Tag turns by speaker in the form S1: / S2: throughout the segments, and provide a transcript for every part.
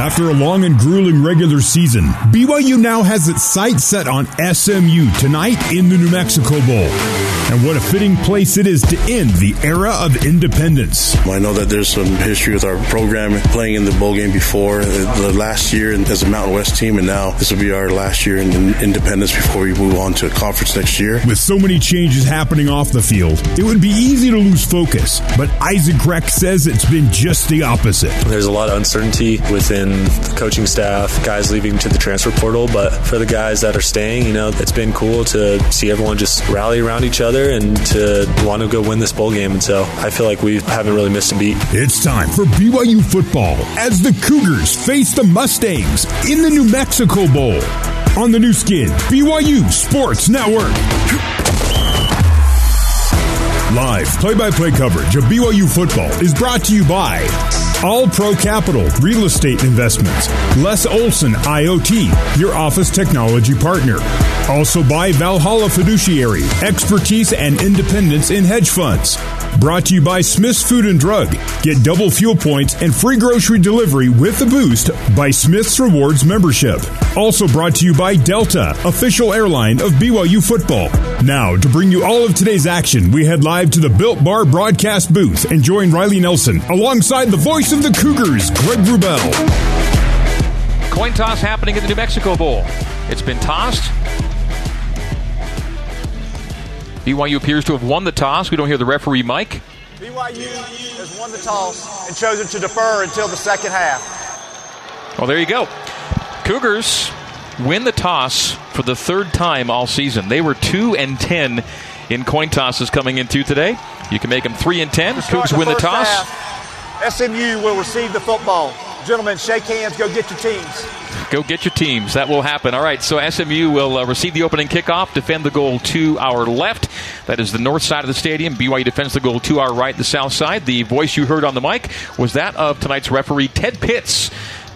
S1: After a long and grueling regular season, BYU now has its sights set on SMU tonight in the New Mexico Bowl. And what a fitting place it is to end the era of independence.
S2: I know that there's some history with our program playing in the bowl game before uh, the last year as a Mountain West team, and now this will be our last year in independence before we move on to a conference next year.
S1: With so many changes happening off the field, it would be easy to lose focus, but Isaac Rex says it's been just the opposite.
S3: There's a lot of uncertainty within the coaching staff, guys leaving to the transfer portal. But for the guys that are staying, you know, it's been cool to see everyone just rally around each other and to want to go win this bowl game. And so I feel like we haven't really missed a beat.
S1: It's time for BYU football as the Cougars face the Mustangs in the New Mexico Bowl on the Nu Skin, BYU Sports Network. Live play by play coverage of BYU football is brought to you by All Pro Capital Real Estate Investments, Les Olson IoT, your office technology partner. Also by Valhalla Fiduciary, expertise and independence in hedge funds. Brought to you by Smith's Food and Drug. Get double fuel points and free grocery delivery with the boost by Smith's Rewards membership. Also brought to you by Delta, official airline of BYU football. Now, to bring you all of today's action, we head live to the Built Bar broadcast booth and join Riley Nelson alongside the voice of the Cougars, Greg Wrubell.
S4: Coin toss happening at the New Mexico Bowl. It's been tossed. BYU appears to have won the toss. We don't hear the referee, Mike.
S5: BYU has won the toss and chosen to defer until the second half.
S4: Well, there you go. Cougars win the toss for the third time all season. They were 2 and 10 in coin tosses coming into today. You can make them 3 and 10. Cougars
S5: the
S4: win the toss.
S5: Half, SMU will receive the football. Gentlemen, shake hands. Go get your teams.
S4: Go get your teams. That will happen. All right, so SMU will uh, receive the opening kickoff, defend the goal to our left. That is the north side of the stadium. BYU defends the goal to our right, the south side. The voice you heard on the mic was that of tonight's referee, Ted Pitts.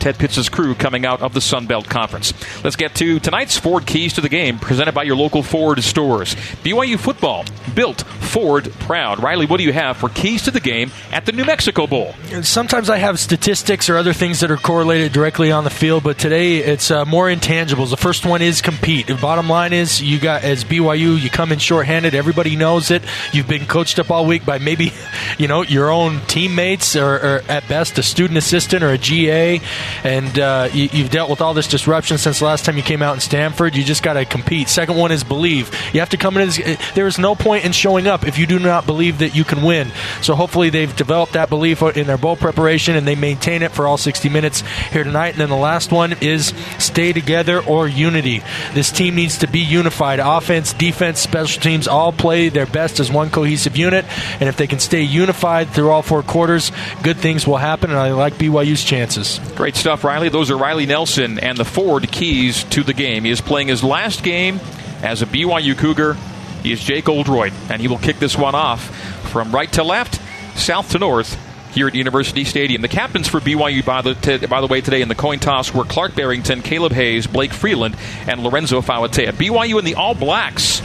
S4: Ted Pitts' crew coming out of the Sun Belt Conference. Let's get to tonight's Ford Keys to the Game, presented by your local Ford stores. BYU football, built Ford proud. Riley, what do you have for keys to the game at the New Mexico Bowl?
S6: Sometimes I have statistics or other things that are correlated directly on the field, but today it's uh, more intangibles. The first one is compete. The bottom line is you got as BYU, you come in shorthanded. Everybody knows it. You've been coached up all week by maybe, you know, your own teammates or, or at best a student assistant or a GA and uh, you, have dealt with all this disruption since the last time you came out in Stanford. You just got to compete. Second one is believe. You have to come in. As, there is no point in showing up if you do not believe that you can win. So hopefully they've developed that belief in their bowl preparation and they maintain it for all 60 minutes here tonight. And then the last one is stay together or unity. This team needs to be unified. Offense, defense, special teams all play their best as one cohesive unit. And if they can stay unified through all four quarters, good things will happen. And I like BYU's chances.
S4: Great stuff, Riley. Those are Riley Nelson and the Ford keys to the game. He is playing his last game as a BYU Cougar. He is Jake Oldroyd, and he will kick this one off from right to left, south to north here at University Stadium. The captains for BYU, by the, t- by the way, today in the coin toss were Clark Barrington, Caleb Hayes, Blake Freeland, and Lorenzo Fauatea. BYU in the All Blacks,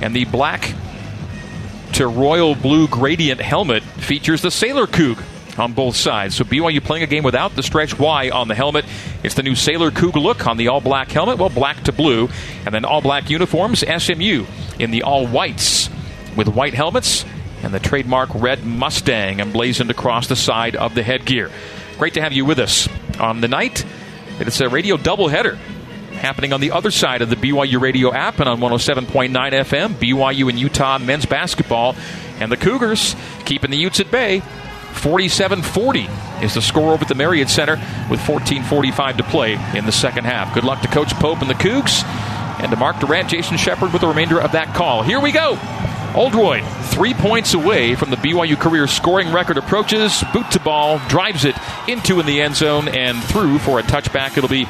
S4: and the black to royal blue gradient helmet features the Sailor Coug on both sides. So BYU playing a game without the stretch Y on the helmet. It's the new Sailor Coug look on the all black helmet. Well, black to blue. And then all black uniforms, SMU in the all whites with white helmets and the trademark red Mustang emblazoned across the side of the headgear. Great to have you with us on the night. It's a radio doubleheader happening on the other side of the BYU radio app and on 107.9 FM. BYU and Utah men's basketball. And the Cougars keeping the Utes at bay 47 40 is the score over at the Marriott Center with 14.45 to play in the second half. Good luck to Coach Pope and the Cougs. And to Mark Durant, Jason Shepard with the remainder of that call. Here we go. Oldroyd, three points away from the BYU career scoring record approaches. Boot to ball, drives it into in the end zone and through for a touchback. It'll be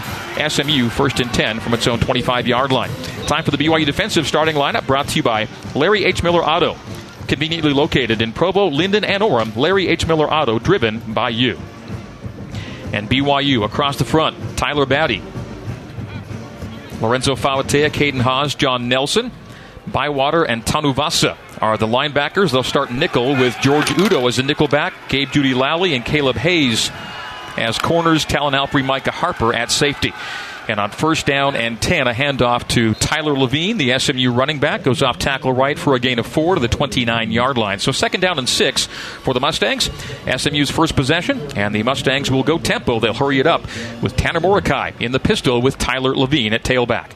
S4: SMU first and 10 from its own 25 yard line. Time for the BYU defensive starting lineup brought to you by Larry H. Miller Auto conveniently located in Provo, Lindon, and Orem. Larry H. Miller Auto, driven by you. And BYU across the front, Tyler Batty, Lorenzo Fauatea, Caden Haws, John Nelson, Bywater, and Tanuvasa are the linebackers. They'll start nickel with George Udo as a nickel back, Gabe Jeudy-Lally, and Caleb Hayes as corners Talan Alfrey, Micah Harper at safety. And on first down and 10, a handoff to Tyler Lavine, the SMU running back, goes off tackle right for a gain of four to the 29 yard line. So second down and six for the Mustangs. SMU's first possession, and the Mustangs will go tempo. They'll hurry it up with Tanner Mordecai in the pistol with Tyler Lavine at tailback.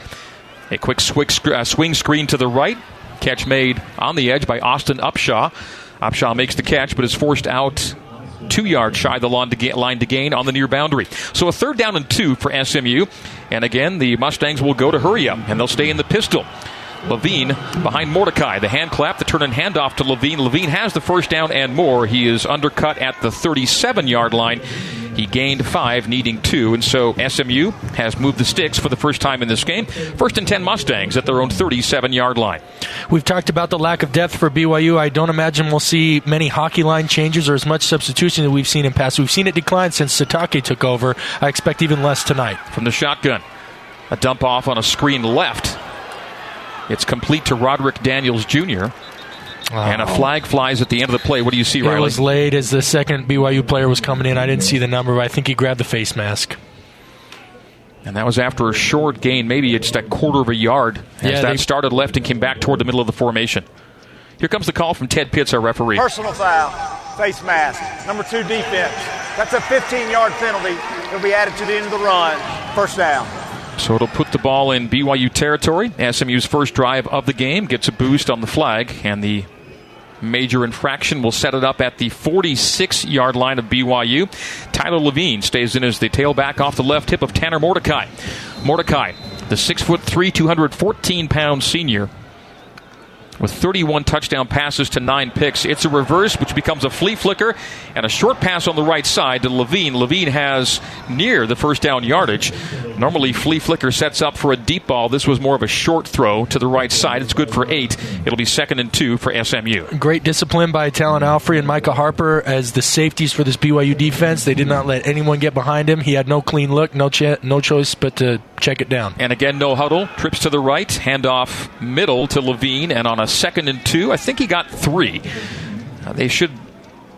S4: A quick uh, swing screen to the right. Catch made on the edge by Austin Upshaw. Upshaw makes the catch, but is forced out two yards shy of the line to gain on the near boundary. So a third down and two for SMU. And again, the Mustangs will go to hurry up, and they'll stay in the pistol. Lavine behind Mordecai. The hand clap, the turn and handoff to Lavine. Lavine has the first down and more. He is undercut at the 37 yard line. He gained five, needing two, and so SMU has moved the sticks for the first time in this game. First and 10 Mustangs at their own 37 yard line.
S6: We've talked about the lack of depth for BYU. I don't imagine we'll see many hockey line changes or as much substitution that we've seen in past. We've seen it decline since Sitake took over. I expect even less tonight.
S4: From the shotgun, a dump off on a screen left. It's complete to Roderick Daniels Jr. Oh. And a flag flies at the end of the play. What do you see, Riley?
S6: It was late as the second BYU player was coming in. I didn't see the number, but I think he grabbed the face mask.
S4: And that was after a short gain, maybe just a quarter of a yard, as yeah, that they... started left and came back toward the middle of the formation. Here comes the call from Ted Pitts, our referee.
S5: Personal foul, face mask, number two defense. That's a 15 yard penalty. It'll be added to the end of the run. First down.
S4: So it'll put the ball in BYU territory. SMU's first drive of the game gets a boost on the flag, and the major infraction will set it up at the 46 yard line of BYU. Tyler Lavine stays in as the tailback off the left hip of Tanner Mordecai. Mordecai, the 6'3, 214 pound senior, with 31 touchdown passes to nine picks. It's a reverse, which becomes a flea flicker, and a short pass on the right side to Lavine. Lavine has near the first down yardage. Normally, flea flicker sets up for a deep ball. This was more of a short throw to the right side. It's good for eight. It'll be second and two for SMU.
S6: Great discipline by Talan Alfrey and Micah Harper as the safeties for this BYU defense. They did not let anyone get behind him. He had no clean look, no ch- no choice but to check it down.
S4: And again, no huddle. Trips to the right, handoff middle to Lavine, and on a second and two, I think he got three. They should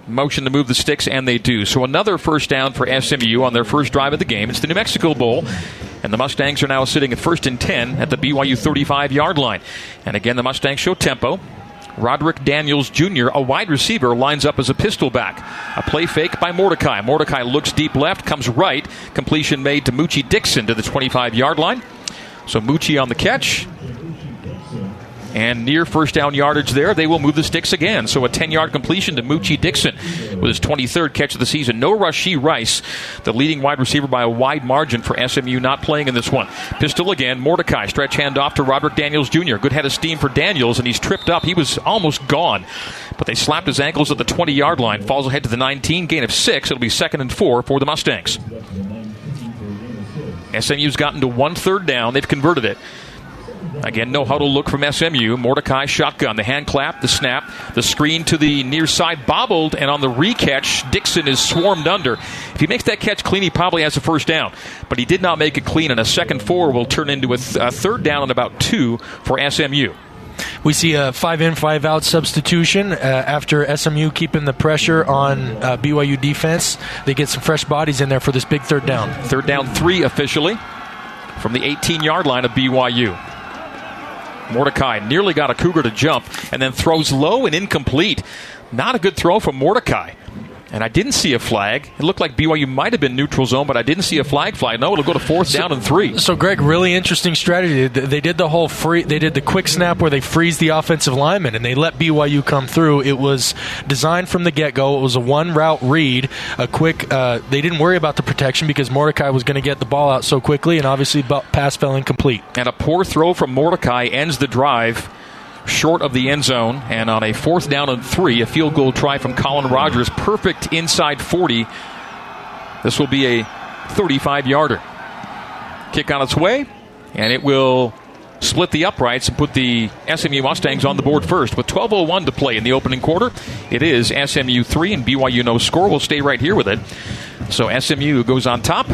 S4: motion to move the sticks, and they do. So another first down for SMU on their first drive of the game. It's the New Mexico Bowl. And the Mustangs are now sitting at first and 10 at the BYU 35 yard line. And again, the Mustangs show tempo. Roderick Daniels Jr., a wide receiver, lines up as a pistol back. A play fake by Mordecai. Mordecai looks deep left, comes right. Completion made to Moochie Dixon to the 25 yard line. So Moochie on the catch and near first down yardage there, they will move the sticks again. So a 10 yard completion to Moochie Dixon with his 23rd catch of the season. No Rashee Rice, the leading wide receiver by a wide margin for SMU, not playing in this one. Pistol again, Mordecai, stretch hand off to Roderick Daniels Jr. Good head of steam for Daniels, and he's tripped up. He was almost gone, but they slapped his ankles at the 20 yard line. Falls ahead to the 19, gain of six. It'll be second and four for the Mustangs. SMU's gotten to one third down. They've converted it. Again, no huddle look from SMU. Mordecai shotgun. The hand clap, the snap, the screen to the near side bobbled, and on the recatch, Dixon is swarmed under. If he makes that catch clean, he probably has a first down. But he did not make it clean, and a second four will turn into a, th- a third down and about two for SMU.
S6: We see a five in, five out substitution uh, after SMU keeping the pressure on uh, BYU defense. They get some fresh bodies in there for this big third down.
S4: Third down, three officially from the 18 yard line of BYU. Mordecai nearly got a Cougar to jump and then throws low and incomplete. Not a good throw from Mordecai and I didn't see a flag. It looked like BYU might have been neutral zone, but I didn't see a flag fly. No, it'll go to fourth down and three.
S6: So, Greg, really interesting strategy. They did the whole free. They did the quick snap where they freeze the offensive lineman and they let BYU come through. It was designed from the get go. It was a one route read, a quick. Uh, they didn't worry about the protection because Mordecai was going to get the ball out so quickly, and obviously pass fell incomplete.
S4: And a poor throw from Mordecai ends the drive short of the end zone. And on a fourth down and three, a field goal try from Colin Rogers, perfect inside 40. This will be a 35 yarder. Kick on its way, and it will split the uprights and put the SMU Mustangs on the board first. With 12.01 to play in the opening quarter, it is SMU 3 and BYU no score. We'll stay right here with it. So SMU goes on top.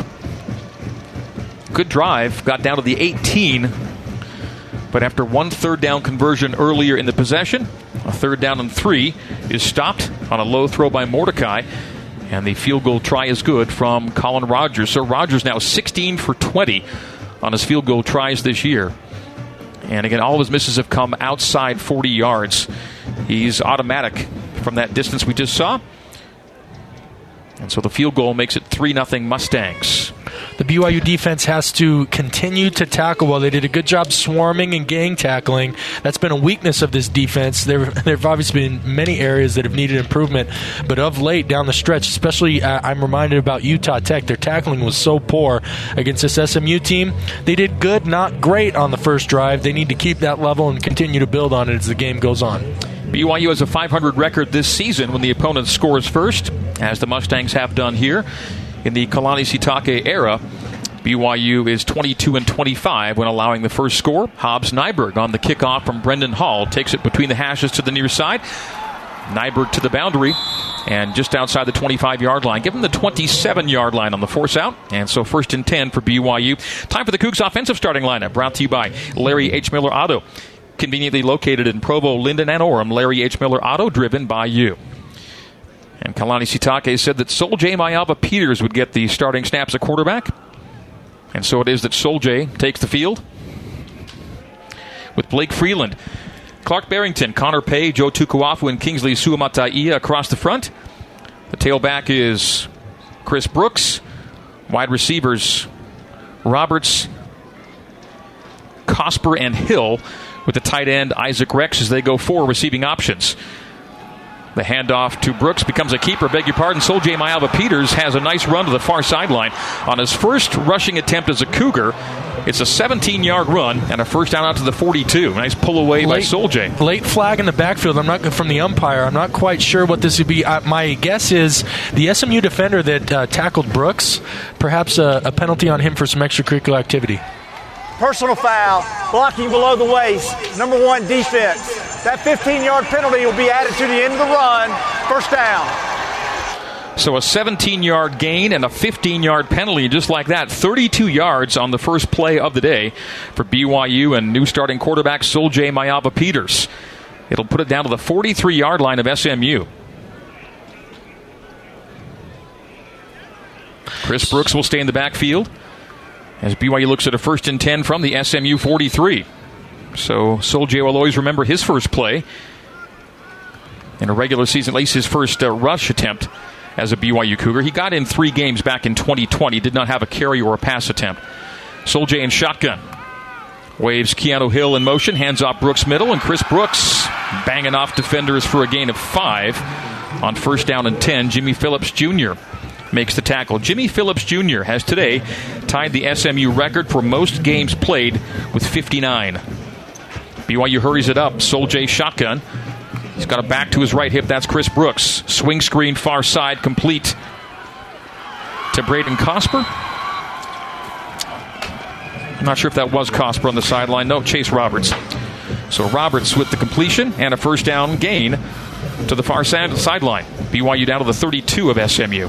S4: Good drive, got down to the 18 but after one third down conversion earlier in the possession, a third down and three is stopped on a low throw by Mordecai. And the field goal try is good from Colin Rogers. So Rogers now 16 for 20 on his field goal tries this year. And again, all of his misses have come outside 40 yards. He's automatic from that distance we just saw. And so the field goal makes it 3 0 Mustangs.
S6: The BYU defense has to continue to tackle well. They did a good job swarming and gang tackling. That's been a weakness of this defense. There, there have obviously been many areas that have needed improvement, but of late down the stretch, especially uh, I'm reminded about Utah Tech. Their tackling was so poor against this SMU team. They did good, not great on the first drive. They need to keep that level and continue to build on it as the game goes on.
S4: BYU has a 500 record this season when the opponent scores first, as the Mustangs have done here in the Kalani Sitake era. BYU is 22 and 25 when allowing the first score. Hobbs Nyberg on the kickoff from Brendan Hall takes it between the hashes to the near side. Nyberg to the boundary and just outside the 25 yard line. Give him the 27 yard line on the force out. And so first and 10 for BYU. Time for the Cougs offensive starting lineup brought to you by Larry H. Miller Auto. Conveniently located in Provo, Lindon, and Orem, Larry H. Miller Auto, driven by you. And Kalani Sitake said that Sol J. Maiava Peters would get the starting snaps at quarterback. And so it is that Sol J takes the field with Blake Freeland, Clark Barrington, Connor Pay, Joe Tukuafu, and Kingsley Suamataia across the front. The tailback is Chris Brooks. Wide receivers Roberts, Cosper, and Hill with the tight end Isaac Rex as they go four receiving options. The handoff to Brooks becomes a keeper. Beg your pardon. Sol J. Maiava Peters has a nice run to the far sideline on his first rushing attempt as a Cougar. It's a 17 yard run and a first down out to the 42. Nice pull away late, by Sol J.
S6: Late flag in the backfield. I'm not from the umpire. I'm not quite sure what this would be. Uh, my guess is the SMU defender that uh, tackled Brooks, perhaps a, a penalty on him for some extracurricular activity.
S5: Personal foul, blocking below the waist, number one defense. That 15 yard penalty will be added to the end of the run, first down.
S4: So a 17 yard gain and a 15 yard penalty, just like that. 32 yards on the first play of the day for BYU and new starting quarterback Sol J. Maiava Peters. It'll put it down to the 43 yard line of SMU. Chris Brooks will stay in the backfield as BYU looks at a first and 10 from the SMU 43. So Sol J will always remember his first play in a regular season, at least his first uh, rush attempt as a BYU Cougar. He got in three games back in 2020, did not have a carry or a pass attempt. Sol J in shotgun. Waves Keanu Hill in motion, hands off Brooks middle, and Chris Brooks banging off defenders for a gain of five on first down and 10. Jimmy Phillips Jr makes the tackle. Jimmy Phillips Jr. has today tied the SMU record for most games played with 59. BYU hurries it up. Sol J shotgun. He's got a back to his right hip. That's Chris Brooks. Swing screen far side complete to Braden Cosper. I'm not sure if that was Cosper on the sideline. No, Chase Roberts. So Roberts with the completion and a first down gain to the far side sideline. BYU down to the 32 of SMU.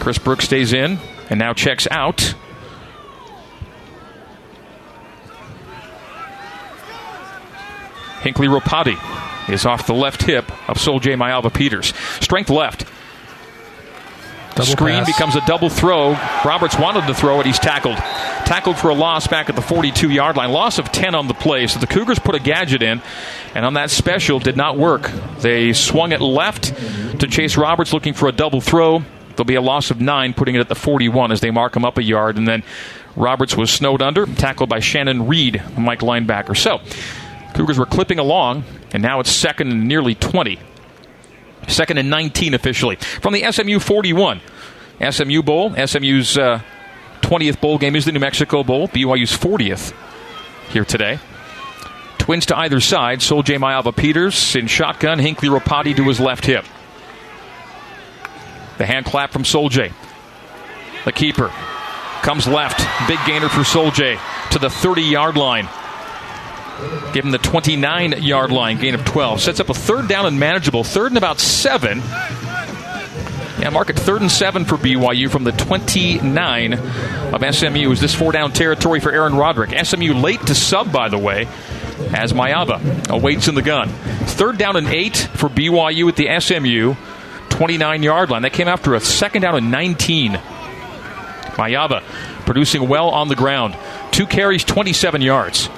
S4: Chris Brooks stays in and now checks out. Hinkley Ropati is off the left hip of Sol J. Maiava Peters. Strength left. Double Screen pass. becomes a double throw. Roberts wanted to throw it. He's tackled. Tackled for a loss back at the 42 yard line. Loss of 10 on the play. So the Cougars put a gadget in, and on that special did not work. They swung it left to Chase Roberts looking for a double throw. There'll be a loss of nine, putting it at the 41 as they mark him up a yard. And then Roberts was snowed under, tackled by Shannon Reed, the Mike linebacker. So Cougars were clipping along, and now it's second and nearly 20. Second and 19 officially. From the SMU 41. SMU Bowl, SMU's uh, 20th bowl game is the New Mexico Bowl, BYU's 40th here today. Twins to either side. Sol J. Maiava Peters in shotgun. Hinkley Ropati to his left hip. The hand clap from Sol J. The keeper comes left. Big gainer for Sol J to the 30 yard line. Give him the 29 yard line, gain of 12. Sets up a third down and manageable. Third and about seven. Yeah, mark it third and seven for BYU from the 29 of SMU. Is this four down territory for Aaron Roderick? SMU late to sub, by the way, as Maiava awaits in the gun. Third down and eight for BYU at the SMU 29 yard line. That came after a second down and 19. Maiava producing well on the ground. Two carries, 27 yards.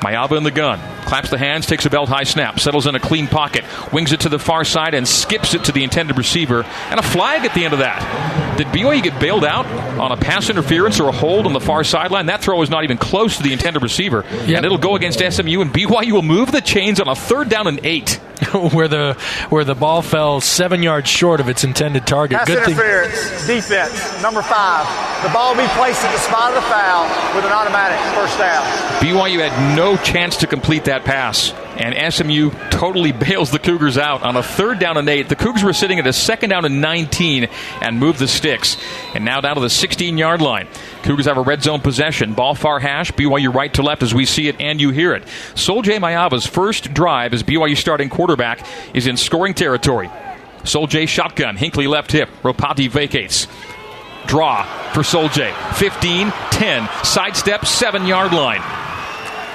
S4: Maiava in the gun. Claps the hands, takes a belt high snap, settles in a clean pocket, wings it to the far side, and skips it to the intended receiver. And a flag at the end of that. Did BYU get bailed out on a pass interference or a hold on the far sideline? That throw is not even close to the intended receiver.
S6: Yep.
S4: And it'll go against SMU, and BYU will move the chains on a third down and eight.
S6: where the where the ball fell seven yards short of its intended target.
S5: Pass
S6: Good thing.
S5: interference, defense, number five. The ball will be placed at the spot of the foul with an automatic first down.
S4: BYU had no chance to complete that pass, and SMU totally bails the Cougars out on a third down and eight. The Cougars were sitting at a second down and 19 and moved the sticks, and now down to the 16 yard line. Cougars have a red zone possession. Ball far hash, BYU right to left as we see it and you hear it. Sol J. Maiava's first drive as BYU starting quarterback is in scoring territory. Sol J. shotgun, Hinkley left hip, Ropati vacates. Draw for Sol J. 15, 10, sidestep, 7 yard line.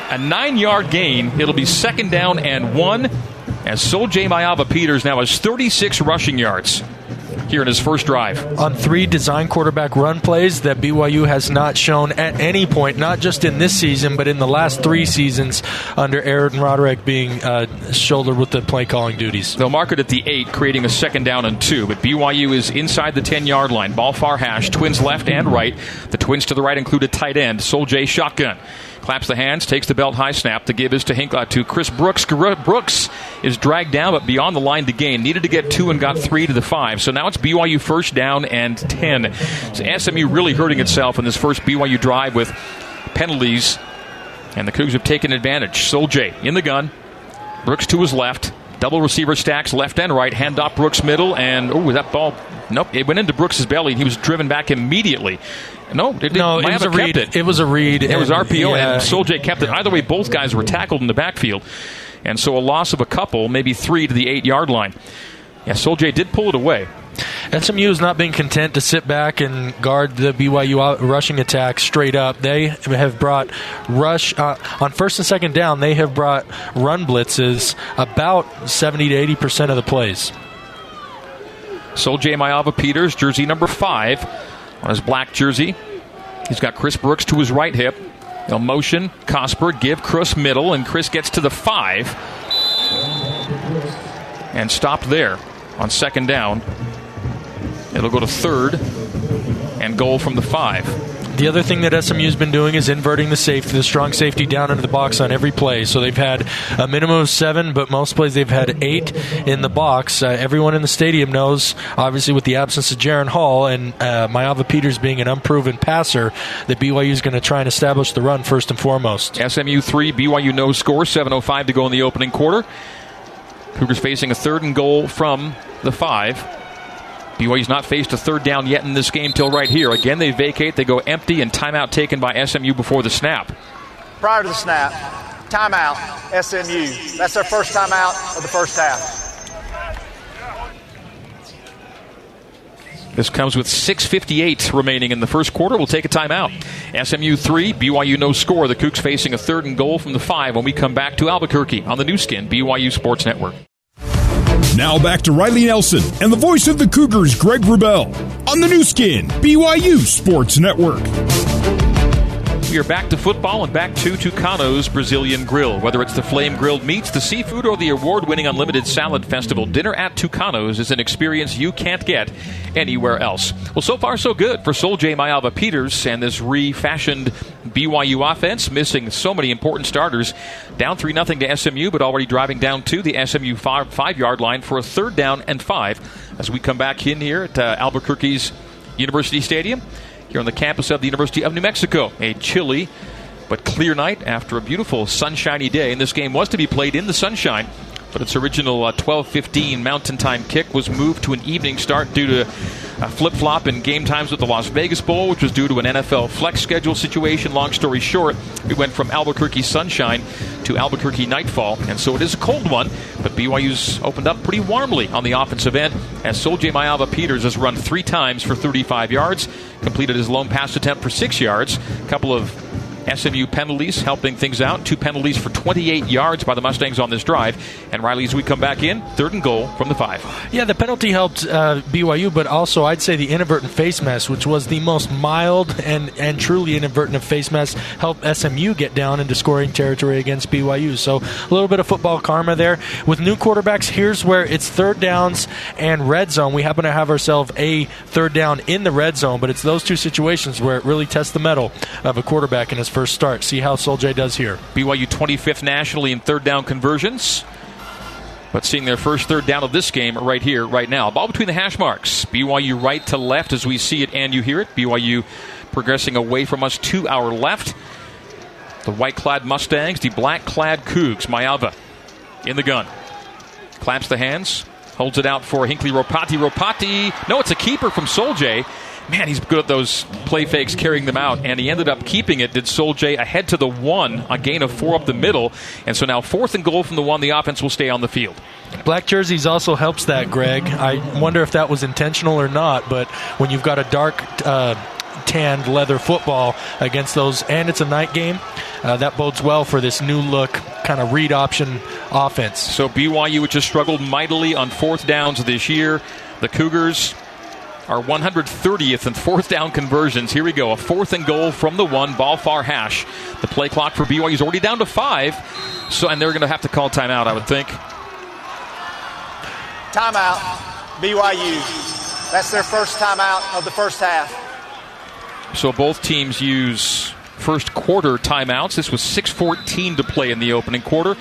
S4: A 9 yard gain. It'll be second down and 1 as Sol J. Maiava Peters now has 36 rushing yards here in his first drive.
S6: on three design quarterback run plays that BYU has not shown at any point, not just in this season, but in the last three seasons under Aaron Roderick being uh, shouldered with the play calling duties.
S4: They'll mark it at the 8, creating a second down and 2. But BYU is inside the 10 yard line. Ball far hash, twins left and right. The twins to the right include a tight end, Sol J. Shotgun. Claps the hands, takes the belt high snap. The give is to Hink, uh, to Chris Brooks. Brooks is dragged down, but beyond the line to gain. Needed to get two and got three to the five. So now it's BYU first down and 10. So SMU really hurting itself in this first BYU drive with penalties, and the Cougs have taken advantage. Sol J in the gun. Brooks to his left. Double receiver stacks left and right. Hand off Brooks middle, and oh, that ball. Nope, it went into Brooks' belly, and he was driven back immediately. No, it,
S6: No, it was a
S4: kept
S6: read.
S4: It.
S6: It was a read.
S4: It was RPO,
S6: yeah.
S4: and uh, Soljay kept it. Either way, both guys were tackled in the backfield, and so a loss of a couple, maybe three to the eight yard line. Yeah, Soljay did pull it away.
S6: SMU has not been content to sit back and guard the BYU rushing attack straight up. They have brought rush uh, on first and second down. They have brought run blitzes about seventy to eighty percent of the plays.
S4: Soljay Maiava Peters, jersey number five, on his black jersey. He's got Chris Brooks to his right hip. They'll motion, Cosper, give Chris middle, and Chris gets to the five and stopped there on second down. It'll go to third and goal from the five.
S6: The other thing that SMU has been doing is inverting the safety, the strong safety down into the box on every play. So they've had a minimum of seven, but most plays they've had eight in the box. Uh, everyone in the stadium knows, obviously, with the absence of Jaren Hall and uh, Maiava Peters being an unproven passer, that BYU is going to try and establish the run first and foremost.
S4: SMU 3, BYU no score, 7.05 to go in the opening quarter. Cougars facing a third and goal from the five. BYU's not faced a third down yet in this game till right here. Again, they vacate, they go empty, and timeout taken by SMU before the snap.
S5: Prior to the snap, timeout, SMU. That's their first timeout of the first half.
S4: This comes with 6.58 remaining in the first quarter. We'll take a timeout. SMU 3, BYU no score. The Cougs facing a third and goal from the five when we come back to Albuquerque on the Nu Skin, BYU Sports Network.
S1: Now back to Riley Nelson and the voice of the Cougars, Greg Wrubell, on the new skin, BYU Sports Network.
S4: We are back to football and back to Tucano's Brazilian Grill. Whether it's the flame grilled meats, the seafood, or the award winning unlimited salad festival, dinner at Tucano's is an experience you can't get anywhere else. Well, so far, so good for Sol J. Maiava Peters and this refashioned BYU offense, missing so many important starters. Down 3 0 to SMU, but already driving down to the SMU five, five yard line for a third down and five as we come back in here at uh, Albuquerque's University Stadium here on the campus of the University of New Mexico. A chilly but clear night after a beautiful sunshiny day. And this game was to be played in the sunshine, but its original uh, 12:15 Mountain Time kick was moved to an evening start due to a flip-flop in game times with the Las Vegas Bowl, which was due to an NFL flex schedule situation. Long story short, we went from Albuquerque sunshine to Albuquerque nightfall, and so it is a cold one. But BYU's opened up pretty warmly on the offensive end as Sol J. Maiava Peters has run three times for 35 yards, completed his lone pass attempt for six yards, a couple of SMU penalties helping things out. Two penalties for 28 yards by the Mustangs on this drive. And Riley, as we come back in, third and goal from the five.
S6: Yeah, the penalty helped uh, BYU, but also I'd say the inadvertent face mask, which was the most mild and, and truly inadvertent face mask, helped SMU get down into scoring territory against BYU. So a little bit of football karma there. With new quarterbacks, here's where it's third downs and red zone. We happen to have ourselves a third down in the red zone, but it's those two situations where it really tests the metal of a quarterback in his first start. See how Sol-Jay does here.
S4: BYU 25th nationally in third down conversions. But seeing their first third down of this game right here, right now. Ball between the hash marks. BYU right to left as we see it and you hear it. BYU progressing away from us to our left. The white clad Mustangs, the black clad Cougs. Maiava in the gun. Claps the hands, holds it out for Hinkley Ropati. Ropati, no, it's a keeper from Sol-Jay man, he's good at those play fakes, carrying them out, and he ended up keeping it. Did Sol-Jay ahead to the one, a gain of four up the middle, and so now fourth and goal from the one. The offense will stay on the field.
S6: Black jerseys also helps that, Greg. I wonder if that was intentional or not, but when you've got a dark. Uh, tanned leather football against those, and it's a night game. Uh, that bodes well for this new look kind of read option offense.
S4: So BYU, which has struggled mightily on fourth downs this year, the Cougars our 130th and fourth down conversions. Here we go. A fourth and goal from the one, ball far hash. The play clock for BYU is already down to five. So, and they're going to have to call timeout, I would think.
S5: Timeout, BYU. That's their first timeout of the first half.
S4: So both teams use first quarter timeouts. This was 6:14 to play in the opening quarter,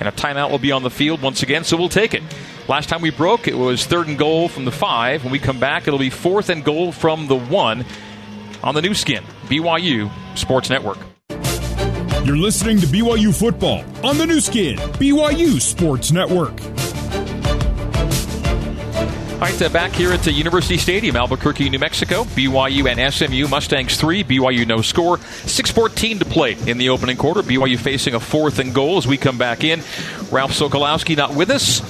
S4: and a timeout will be on the field once again. So we'll take it. Last time we broke, it was third and goal from the five. When we come back, it'll be fourth and goal from the one on the Nu Skin, BYU Sports Network.
S1: You're listening to BYU football on the Nu Skin, BYU Sports Network.
S4: All right, uh, back here at the University Stadium, Albuquerque, New Mexico. BYU and SMU Mustangs three. BYU no score. Six fourteen to play in the opening quarter. BYU facing a fourth and goal as we come back in. Ralph Sokolowski not with us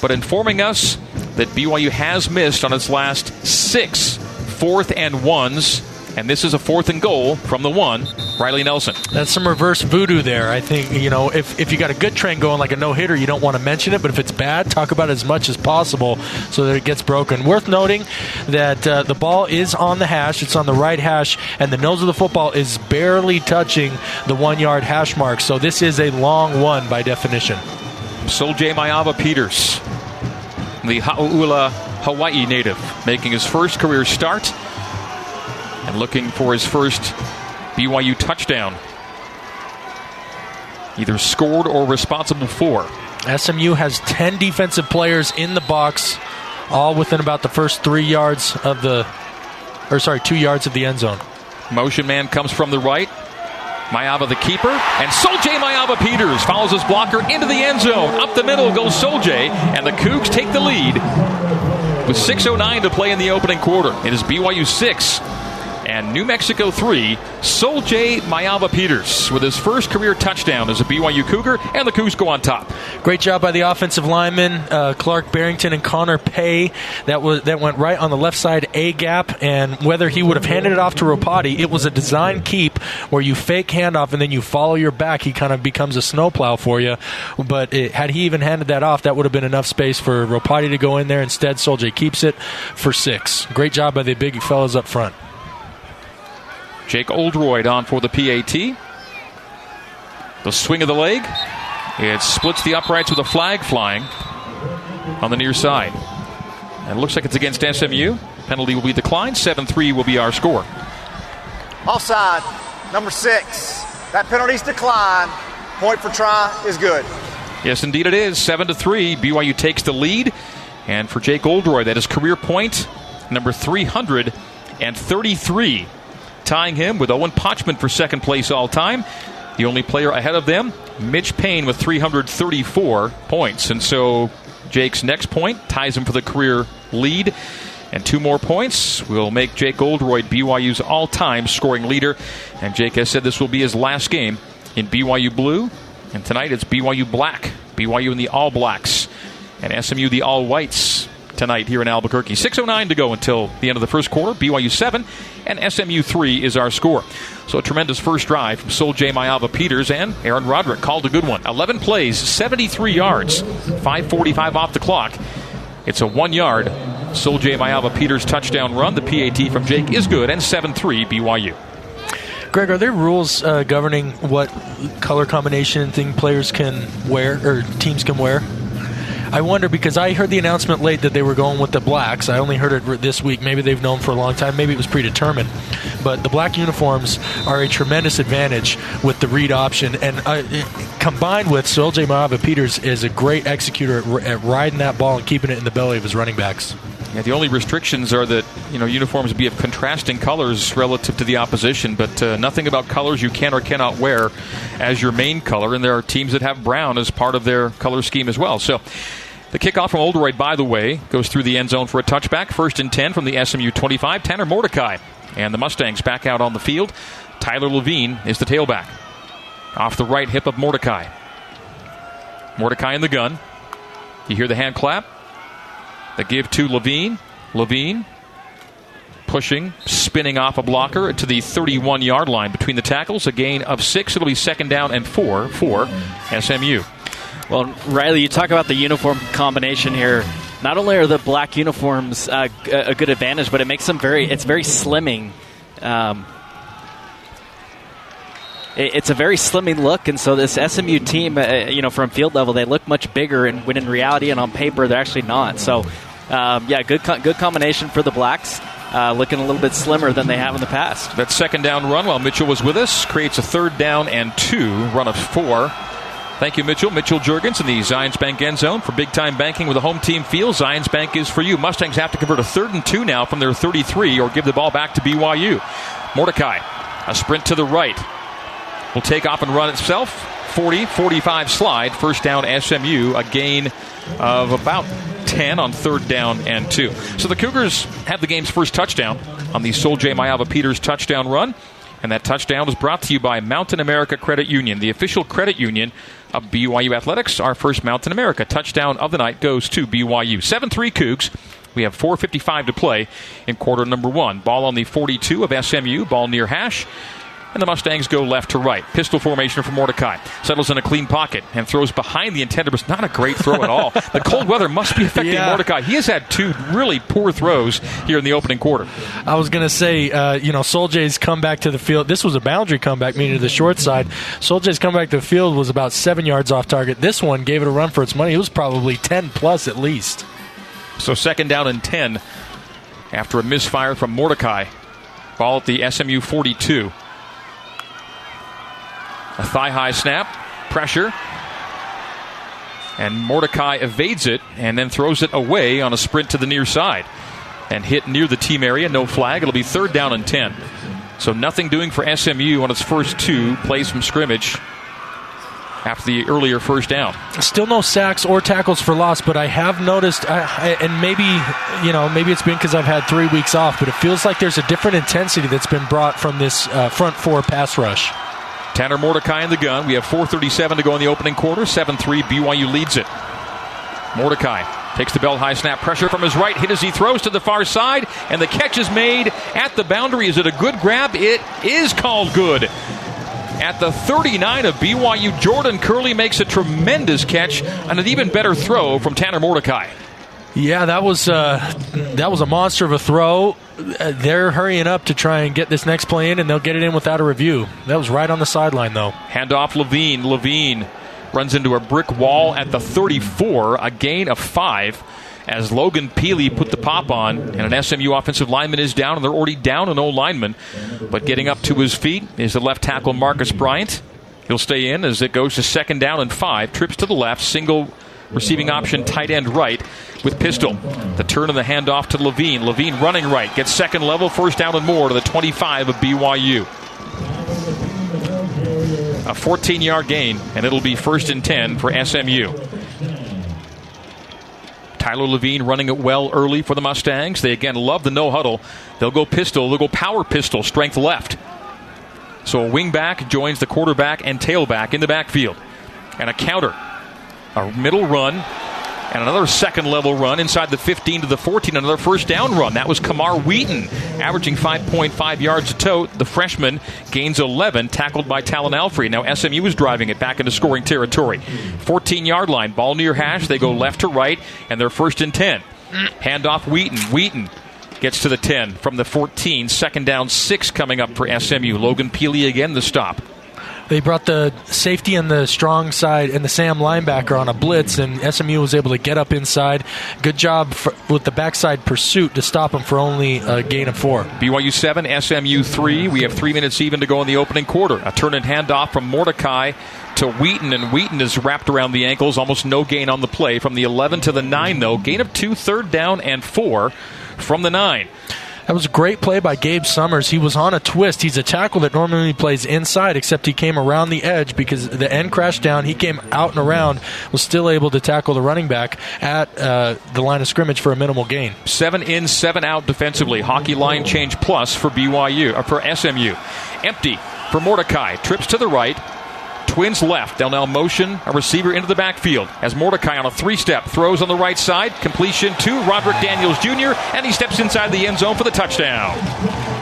S4: but informing us that BYU has missed on its last six fourth and ones. And this is a fourth and goal from the one, Riley Nelson.
S6: That's some reverse voodoo there. I think, you know, if, if you got a good trend going like a no hitter, you don't want to mention it. But if it's bad, talk about it as much as possible so that it gets broken. Worth noting that uh, the ball is on the hash, it's on the right hash, and the nose of the football is barely touching the one yard hash mark. So this is a long one by definition.
S4: Sol-Jay Maiava Peters, the Hauula, Hawaii native, making his first career start and looking for his first BYU touchdown. Either scored or responsible for.
S6: SMU has 10 defensive players in the box, all within about the first three yards of the, or sorry, two yards of the end zone.
S4: Motion man comes from the right. Maiava the keeper, and Sol-Jay Maiava Peters follows his blocker into the end zone. Up the middle goes Sol-Jay, and the Cougs take the lead with 6.09 to play in the opening quarter. It is BYU 6 and New Mexico 3, Sol-Jay Maiava Peters with his first career touchdown as a BYU Cougar, and the Cougs go on top.
S6: Great job by the offensive linemen, uh, Clark Barrington and Connor Pay. That was that went right on the left side A gap, and whether he would have handed it off to Ropati, it was a design keep where you fake handoff and then you follow your back. He kind of becomes a snowplow for you. But it, had he even handed that off, that would have been enough space for Ropati to go in there. Instead, Sol-Jay keeps it for six. Great job by the big fellas up front.
S4: Jake Oldroyd on for the PAT. The swing of the leg. It splits the uprights with a flag flying on the near side. And it looks like it's against SMU. Penalty will be declined. 7 3 will be our score.
S5: Offside, number six. That penalty's declined. Point for try is good.
S4: Yes, indeed it is. 7 to 3. BYU takes the lead. And for Jake Oldroyd, that is career point number 333 tying him with Owen Pochman for second place all time. The only player ahead of them, Mitch Payne with 334 points. And so Jake's next point ties him for the career lead. And two more points will make Jake Oldroyd BYU's all time scoring leader. And Jake has said this will be his last game in BYU Blue. And tonight it's BYU Black, BYU in the All Blacks, and SMU the All Whites tonight here in Albuquerque. 6.09 to go until the end of the first quarter. BYU 7 and SMU 3 is our score. So a tremendous first drive from Sol J. Maiava Peters and Aaron Roderick called a good one. 11 plays, 73 yards, 5.45 off the clock. It's a one yard Sol J. Maiava Peters touchdown run. The PAT from Jake is good and 7 3 BYU.
S6: Greg, are there rules uh, governing what color combination thing players can wear or teams can wear? I wonder because I heard the announcement late that they were going with the blacks. I only heard it this week. Maybe they've known for a long time. Maybe it was predetermined. But the black uniforms are a tremendous advantage with the read option, and uh, combined with Sol J. Maiava Peters is a great executor at, at riding that ball and keeping it in the belly of his running backs.
S4: Yeah, the only restrictions are that you know uniforms be of contrasting colors relative to the opposition, but uh, nothing about colors you can or cannot wear as your main color. And there are teams that have brown as part of their color scheme as well. So. The kickoff from Oldroyd, by the way, goes through the end zone for a touchback. First and 10 from the SMU 25. Tanner Mordecai and the Mustangs back out on the field. Tyler Lavine is the tailback. Off the right hip of Mordecai. Mordecai in the gun. You hear the hand clap. The give to Lavine. Lavine pushing, spinning off a blocker to the 31 yard line between the tackles. A gain of six. It'll be second down and four for SMU.
S7: Well, Riley, you talk about the uniform combination here. Not only are the black uniforms uh, a good advantage, but it makes them very. It's very slimming. Um, it's a very slimming look, and so this SMU team, uh, you know, from field level, they look much bigger, and when in reality and on paper, they're actually not. So, um, yeah, good co- good combination for the blacks. Uh, looking a little bit slimmer than they have in the past.
S4: That second down run while Mitchell was with us creates a third down and two, run of four. Thank you, Mitchell. Mitchell Jurgens in the Zions Bank end zone for big time banking with a home team feel. Zions Bank is for you. Mustangs have to convert a third and two now from their 33 or give the ball back to BYU. Mordecai, a sprint to the right. Will take off and run itself. 40 45 slide. First down SMU. A gain of about 10 on third down and two. So the Cougars have the game's first touchdown on the Sol J. Maiava Peters touchdown run. And that touchdown was brought to you by Mountain America Credit Union, the official credit union of BYU Athletics. Our first Mountain America touchdown of the night goes to BYU. 7 3 Cougs. We have 4.55 to play in quarter number one. Ball on the 42 of SMU, ball near hash and the Mustangs go left to right. Pistol formation for Mordecai. Settles in a clean pocket and throws behind the intended. But not a great throw at all. the cold weather must be affecting yeah. Mordecai. He has had two really poor throws here in the opening quarter.
S6: I was going to say, uh, you know, Soljay's come back to the field. This was a boundary comeback, meaning to the short side. Soljay's comeback to the field was about seven yards off target. This one gave it a run for its money. It was probably 10 plus at least.
S4: So second down and 10 after a misfire from Mordecai. Ball at the SMU 42. A thigh high snap, pressure. And Mordecai evades it and then throws it away on a sprint to the near side. And hit near the team area, no flag. It'll be third down and 10. So nothing doing for SMU on its first two plays from scrimmage after the earlier first down.
S6: Still no sacks or tackles for loss, but I have noticed, and maybe you know, maybe it's been because I've had three weeks off, but it feels like there's a different intensity that's been brought from this uh, front four pass rush.
S4: Tanner Mordecai in the gun. We have 4.37 to go in the opening quarter. 7 3. BYU leads it. Mordecai takes the bell high snap pressure from his right hit as he throws to the far side, and the catch is made at the boundary. Is it a good grab? It is called good. At the 39 of BYU, Jordan Kerley makes a tremendous catch and an even better throw from Tanner Mordecai.
S6: Yeah, that was uh, that was a monster of a throw. Uh, they're hurrying up to try and get this next play in, and they'll get it in without a review. That was right on the sideline, though.
S4: Handoff Lavine. Lavine runs into a brick wall at the 34, a gain of five. As Logan Peely put the pop on, and an SMU offensive lineman is down, and they're already down an old lineman. But getting up to his feet is the left tackle Marcus Bryant. He'll stay in as it goes to second down and five. Trips to the left, single receiving option tight end right with Pistol. The turn of the handoff to Lavine. Lavine running right, gets second level, first down and more to the 25 of BYU. A 14 yard gain, and it'll be first and 10 for SMU. Tyler Lavine running it well early for the Mustangs. They again love the no huddle. They'll go pistol, they'll go power pistol, strength left. So a wing back joins the quarterback and tailback in the backfield. And a counter. A middle run And another second level run inside the 15 to the 14, another first down run. That was Camar Wheaton, averaging 5.5 yards a tote. The freshman gains 11, tackled by Talan Alfrey. Now SMU is driving it back into scoring territory. 14 yard line, ball near hash. They go left to right, and they're first and 10. Handoff Wheaton. Wheaton gets to the 10 from the 14. Second down, six coming up for SMU. Logan Peely again, the stop.
S6: They brought the safety and the strong side and the Sam linebacker on a blitz, and SMU was able to get up inside. Good job for, with the backside pursuit to stop them for only a gain of four.
S4: BYU 7, SMU 3. We have three minutes even to go in the opening quarter. A turn and handoff from Mordecai to Wheaton, and Wheaton is wrapped around the ankles. Almost no gain on the play. From the 11 to the 9, though. Gain of two, third down, and four from the 9.
S6: That was a great play by Gabe Summers. He was on a twist. He's a tackle that normally plays inside, except he came around the edge because the end crashed down. He came out and around, was still able to tackle the running back at uh, the line of scrimmage for a minimal gain.
S4: Seven in, seven out defensively. Hockey line change plus for BYU, uh, for SMU. Empty for Mordecai. Trips to the right, Twins left. They'll now motion a receiver into the backfield as Mordecai on a three step throws on the right side. Completion to Roderick Daniels Jr., and he steps inside the end zone for the touchdown.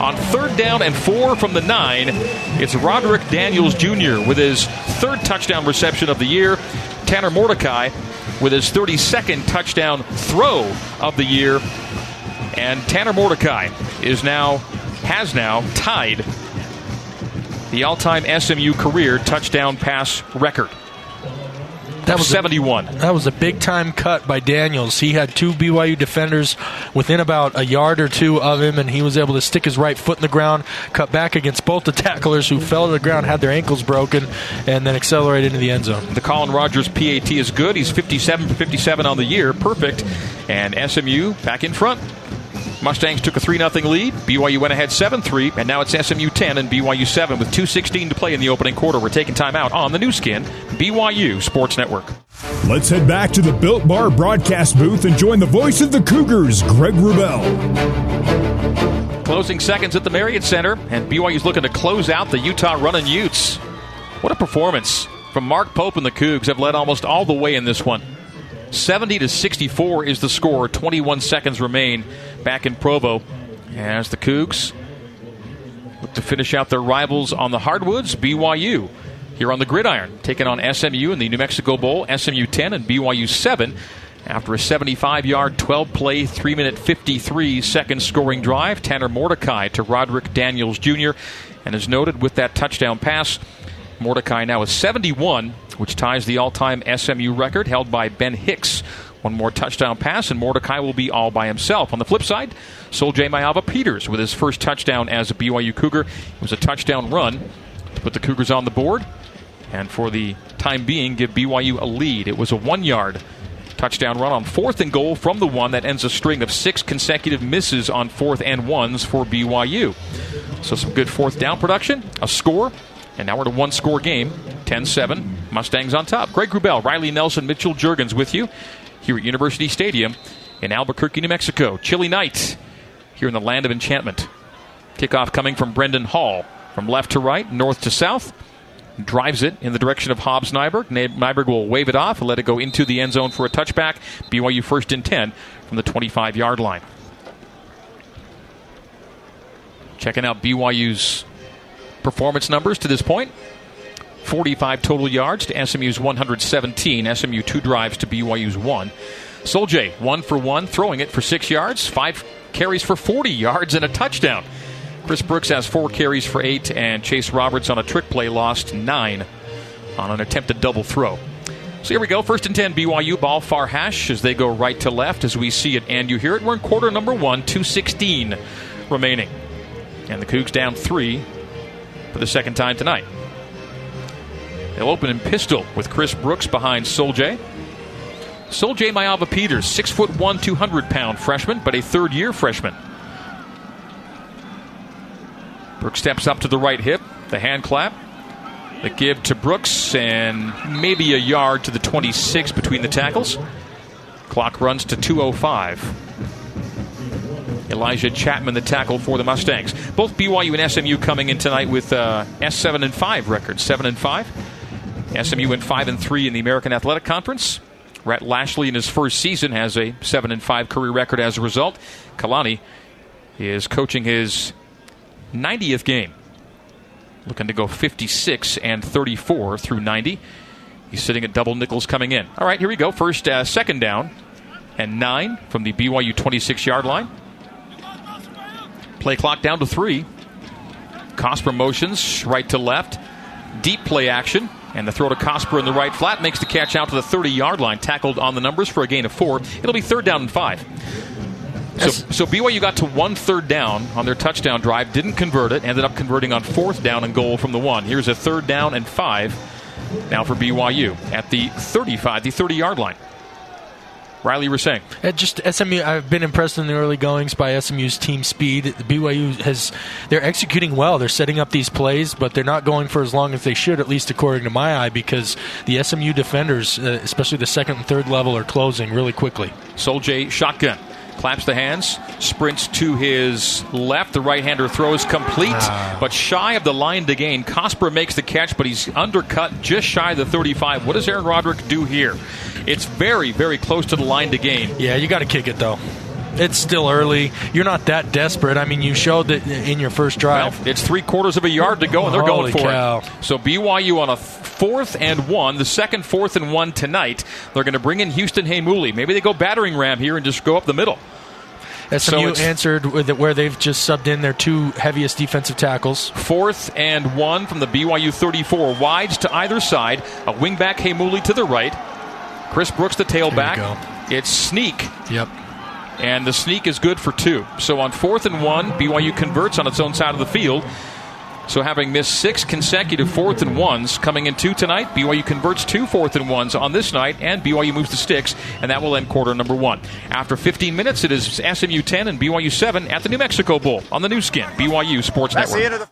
S4: On third down and four from the nine, it's Roderick Daniels Jr. with his third touchdown reception of the year. Tanner Mordecai with his 32nd touchdown throw of the year. And Tanner Mordecai is now has now tied the all-time SMU career touchdown pass record. That was 71.
S6: A, that was a big time cut by Daniels. He had two BYU defenders within about a yard or two of him, and he was able to stick his right foot in the ground, cut back against both the tacklers who fell to the ground, had their ankles broken, and then accelerated into the end zone.
S4: The Collin Rogers PAT is good. He's 57 for 57 on the year, perfect. And SMU back in front. Mustangs took a 3 0 lead. BYU went ahead 7 3, and now it's SMU 10 and BYU 7 with 2.16 to play in the opening quarter. We're taking time out on the Nu Skin, BYU Sports Network.
S1: Let's head back to the Built Bar broadcast booth and join the voice of the Cougars, Greg Wrubell.
S4: Closing seconds at the Marriott Center, and BYU's looking to close out the Utah Running Utes. What a performance from Mark Pope and the Cougs have led almost all the way in this one. 70 to 64 is the score. 21 seconds remain back in Provo as the Cougs look to finish out their rivals on the hardwoods. BYU here on the gridiron, taking on SMU in the New Mexico Bowl. SMU 10 and BYU 7 after a 75 yard, 12 play, 3 minute 53 second scoring drive. Tanner Mordecai to Roderick Daniels Jr. And as noted with that touchdown pass, Mordecai now is 71, which ties the all time SMU record held by Ben Hicks. One more touchdown pass, and Mordecai will be all by himself. On the flip side, Sol-Jay Maiava-Peters with his first touchdown as a BYU Cougar. It was a touchdown run to put the Cougars on the board, and for the time being, give BYU a lead. It was a one yard touchdown run on fourth and goal from the one that ends a string of six consecutive misses on fourth and ones for BYU. So, some good fourth down production, a score, and now we're to one score game 10 7. Mustangs on top. Greg Wrubell, Riley Nelson, Mitchell Juergens with you here at University Stadium in Albuquerque, New Mexico. Chilly night here in the land of enchantment. Kickoff coming from Brendan Hall from left to right, north to south. Drives it in the direction of Hobbs Nyberg. Nyberg will wave it off and let it go into the end zone for a touchback. BYU first and 10 from the 25 yard line. Checking out BYU's performance numbers to this point 45 total yards to SMU's 117. SMU two drives to BYU's one. Sol-Jay, one for one, throwing it for six yards, five carries for 40 yards, and a touchdown. Chris Brooks has four carries for eight, and Chase Roberts on a trick play lost nine on an attempted double throw. So here we go. First and 10, BYU ball far hash as they go right to left as we see it and you hear it. We're in quarter number one, 216 remaining. And the Cougs down three for the second time tonight. They'll open in pistol with Chris Brooks behind Sol-Jay. Sol-Jay Maiava-Peters, six foot one, 200 pound freshman, but a third year freshman. Brooks steps up to the right hip, the hand clap, the give to Brooks, and maybe a yard to the 26 between the tackles. Clock runs to 205. Elijah Chatman, the tackle for the Mustangs. Both BYU and SMU coming in tonight with uh, S7 and 5 records. 7 and 5. SMU went five and three in the American Athletic Conference. Rhett Lashlee in his first season has a 7 and 5 career record as a result. Kalani is coaching his 90th game. Looking to go 56 and 34 through 90. He's sitting at double nickels coming in. All right, here we go. First, uh, second down and nine from the BYU 26 yard line. Play clock down to three. Cosper motions right to left. Deep play action. And the throw to Cosper in the right flat makes the catch out to the 30 yard line. Tackled on the numbers for a gain of four. It'll be third down and five. So, so BYU got to one third down on their touchdown drive, didn't convert it, ended up converting on fourth down and goal from the one. Here's a third down and five now for BYU at the 35, the 30 yard line. Riley, you were saying?
S6: Uh, just SMU. I've been impressed in the early goings by SMU's team speed. BYU has they're executing well. They're setting up these plays, but they're not going for as long as they should, at least according to my eye, because the SMU defenders, uh, especially the second and third level, are closing really quickly.
S4: Sol-Jay shotgun. Claps the hands, sprints to his left. The right hander throws complete, ah. but shy of the line to gain. Cosper makes the catch, but he's undercut just shy of the 35. What does Aaron Roderick do here? It's very, very close to the line to gain.
S6: Yeah, you got to kick it, though. It's still early. You're not that desperate. I mean, you showed that in your first drive.
S4: Well, it's three quarters of a yard to go, and they're
S6: Holy
S4: going for
S6: cow.
S4: it. So BYU on a fourth and one, the second fourth and one tonight. They're going to bring in Houston Heimuli. Maybe they go battering ram here and just go up the middle.
S6: SMU so answered where they've just subbed in their two heaviest defensive tackles.
S4: Fourth and one from the BYU 34. Wides to either side. A wingback Heimuli to the right. Chris Brooks, the tailback. It's sneak.
S6: Yep.
S4: And the sneak is good for two. So on fourth and one, BYU converts on its own side of the field. So having missed six consecutive fourth and ones coming in two tonight, BYU converts two fourth and ones on this night, and BYU moves to sticks, and that will end quarter number one. After 15 minutes, it is SMU 10 and BYU 7 at the New Mexico Bowl on the Nu Skin, BYU Sports Network.